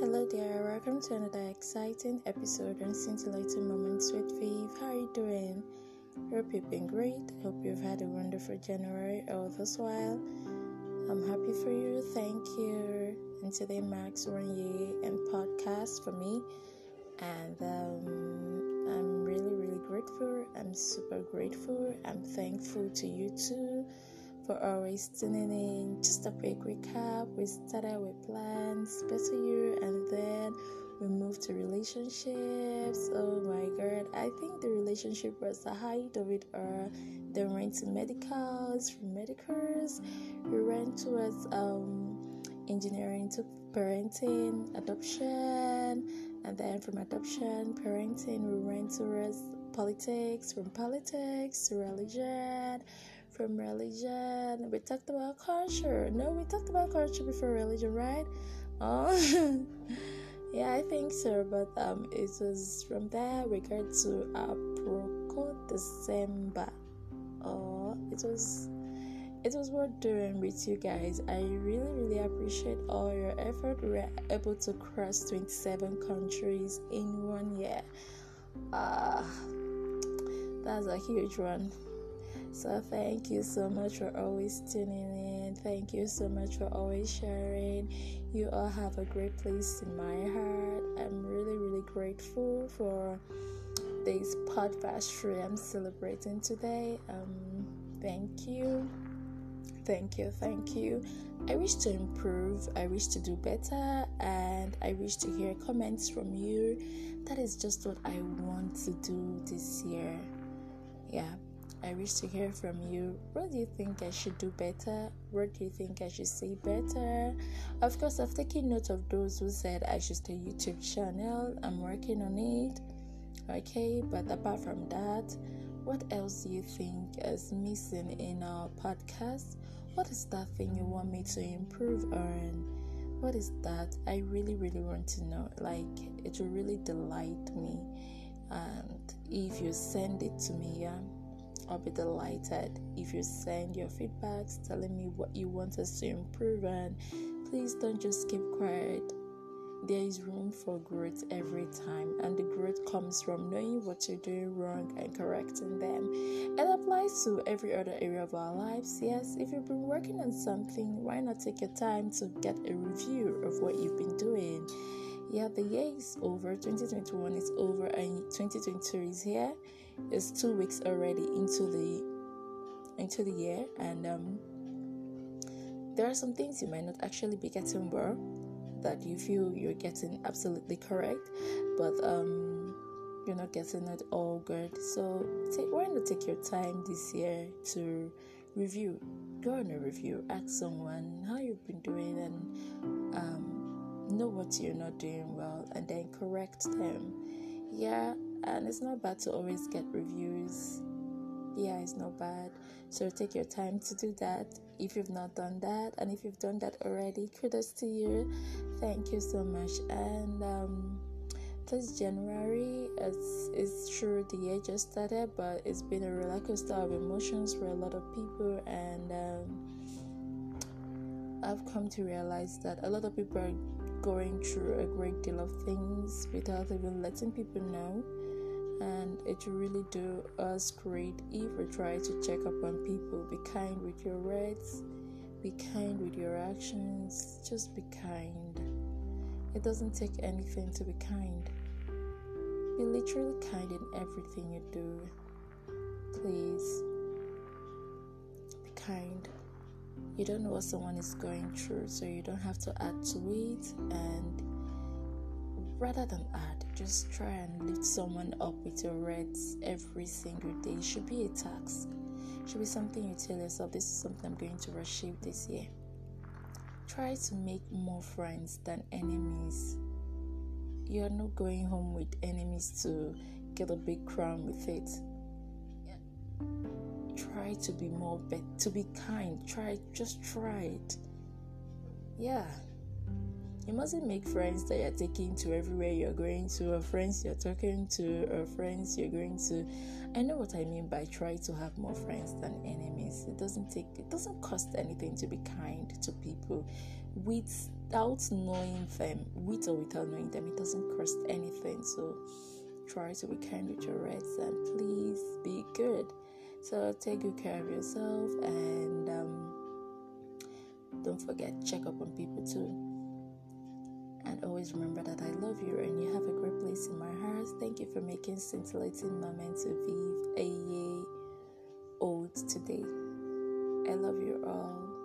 Hello there, welcome to another exciting episode on Scintillating Moments with Vive. How are you doing? Hope you've been great. Hope you've had a wonderful January all this while. I'm happy for you. Thank you. And today marks one year and podcast for me. And um, I'm really, really grateful. I'm super grateful. I'm thankful to you too for always tuning in. Just a quick recap. We started with plans, better year, and then we moved to relationships. Oh my god, I think the relationship was the height of it all. Then we went to medicals, from medicals, we went towards um, engineering to parenting, adoption, and then from adoption, parenting, we went towards politics, from politics to religion from religion. We talked about culture. No, we talked about culture before religion, right? Oh, yeah, I think so. But um, it was from there we got to Aproko December. Oh, it was it was worth doing with you guys. I really, really appreciate all your effort. We were able to cross 27 countries in one year. Uh, that's a huge one. So, thank you so much for always tuning in. Thank you so much for always sharing. You all have a great place in my heart. I'm really, really grateful for this podcast I'm celebrating today. Um, thank you. Thank you, thank you. I wish to improve, I wish to do better, and I wish to hear comments from you. That is just what I want to do this year. Yeah, I wish to hear from you. What do you think I should do better? What do you think I should say better? Of course, I've taken note of those who said I should start a YouTube channel. I'm working on it. Okay, but apart from that, what else do you think is missing in our podcast? What is that thing you want me to improve on? What is that? I really, really want to know. Like, it will really delight me. And if you send it to me, yeah I'll be delighted if you send your feedbacks telling me what you want us to improve and please don't just keep quiet. There is room for growth every time, and the growth comes from knowing what you're doing wrong and correcting them. It applies to every other area of our lives. Yes, if you've been working on something, why not take your time to get a review of what you've been doing? Yeah, the year is over, 2021 is over, and 2022 is here. It's two weeks already into the into the year and um, there are some things you might not actually be getting well that you feel you're getting absolutely correct but um, you're not getting it all good. So take why not take your time this year to review? Go on a review. Ask someone how you've been doing and um, know what you're not doing well and then correct them. Yeah and it's not bad to always get reviews. Yeah it's not bad. So take your time to do that. If you've not done that and if you've done that already kudos to you. Thank you so much. And um, this january it's, it's true the year just started but it's been a roller coaster of emotions for a lot of people. And um, i've come to realize that a lot of people are going through a great deal of things without even letting people know and it will really do us great if we try to check up on people. Be kind with your words, be kind with your actions, just be kind. It doesn't take anything to be kind. Be literally kind in everything you do. Please be kind. You don't know what someone is going through, so you don't have to add to it. And rather than add, just try and lift someone up with your words every single day. It should be a task. It should be something you tell yourself this is something I'm going to achieve this year. Try to make more friends than enemies. You are not going home with enemies to get a big crown with it. Try to be more be- to be kind. Try just try it. Yeah. you mustn't make friends that you're taking to everywhere you're going to, or friends you're talking to, or friends you're going to. I know what I mean by try to have more friends than enemies. It doesn't take it doesn't cost anything to be kind to people without knowing them, with or without knowing them, it doesn't cost anything. So try to be kind with your reds and please be good. So take good care of yourself and um, don't forget check up on people too. And always remember that I love you and you have a great place in my heart. Thank you for making scintillating moments of Vive a year old today. I love you all.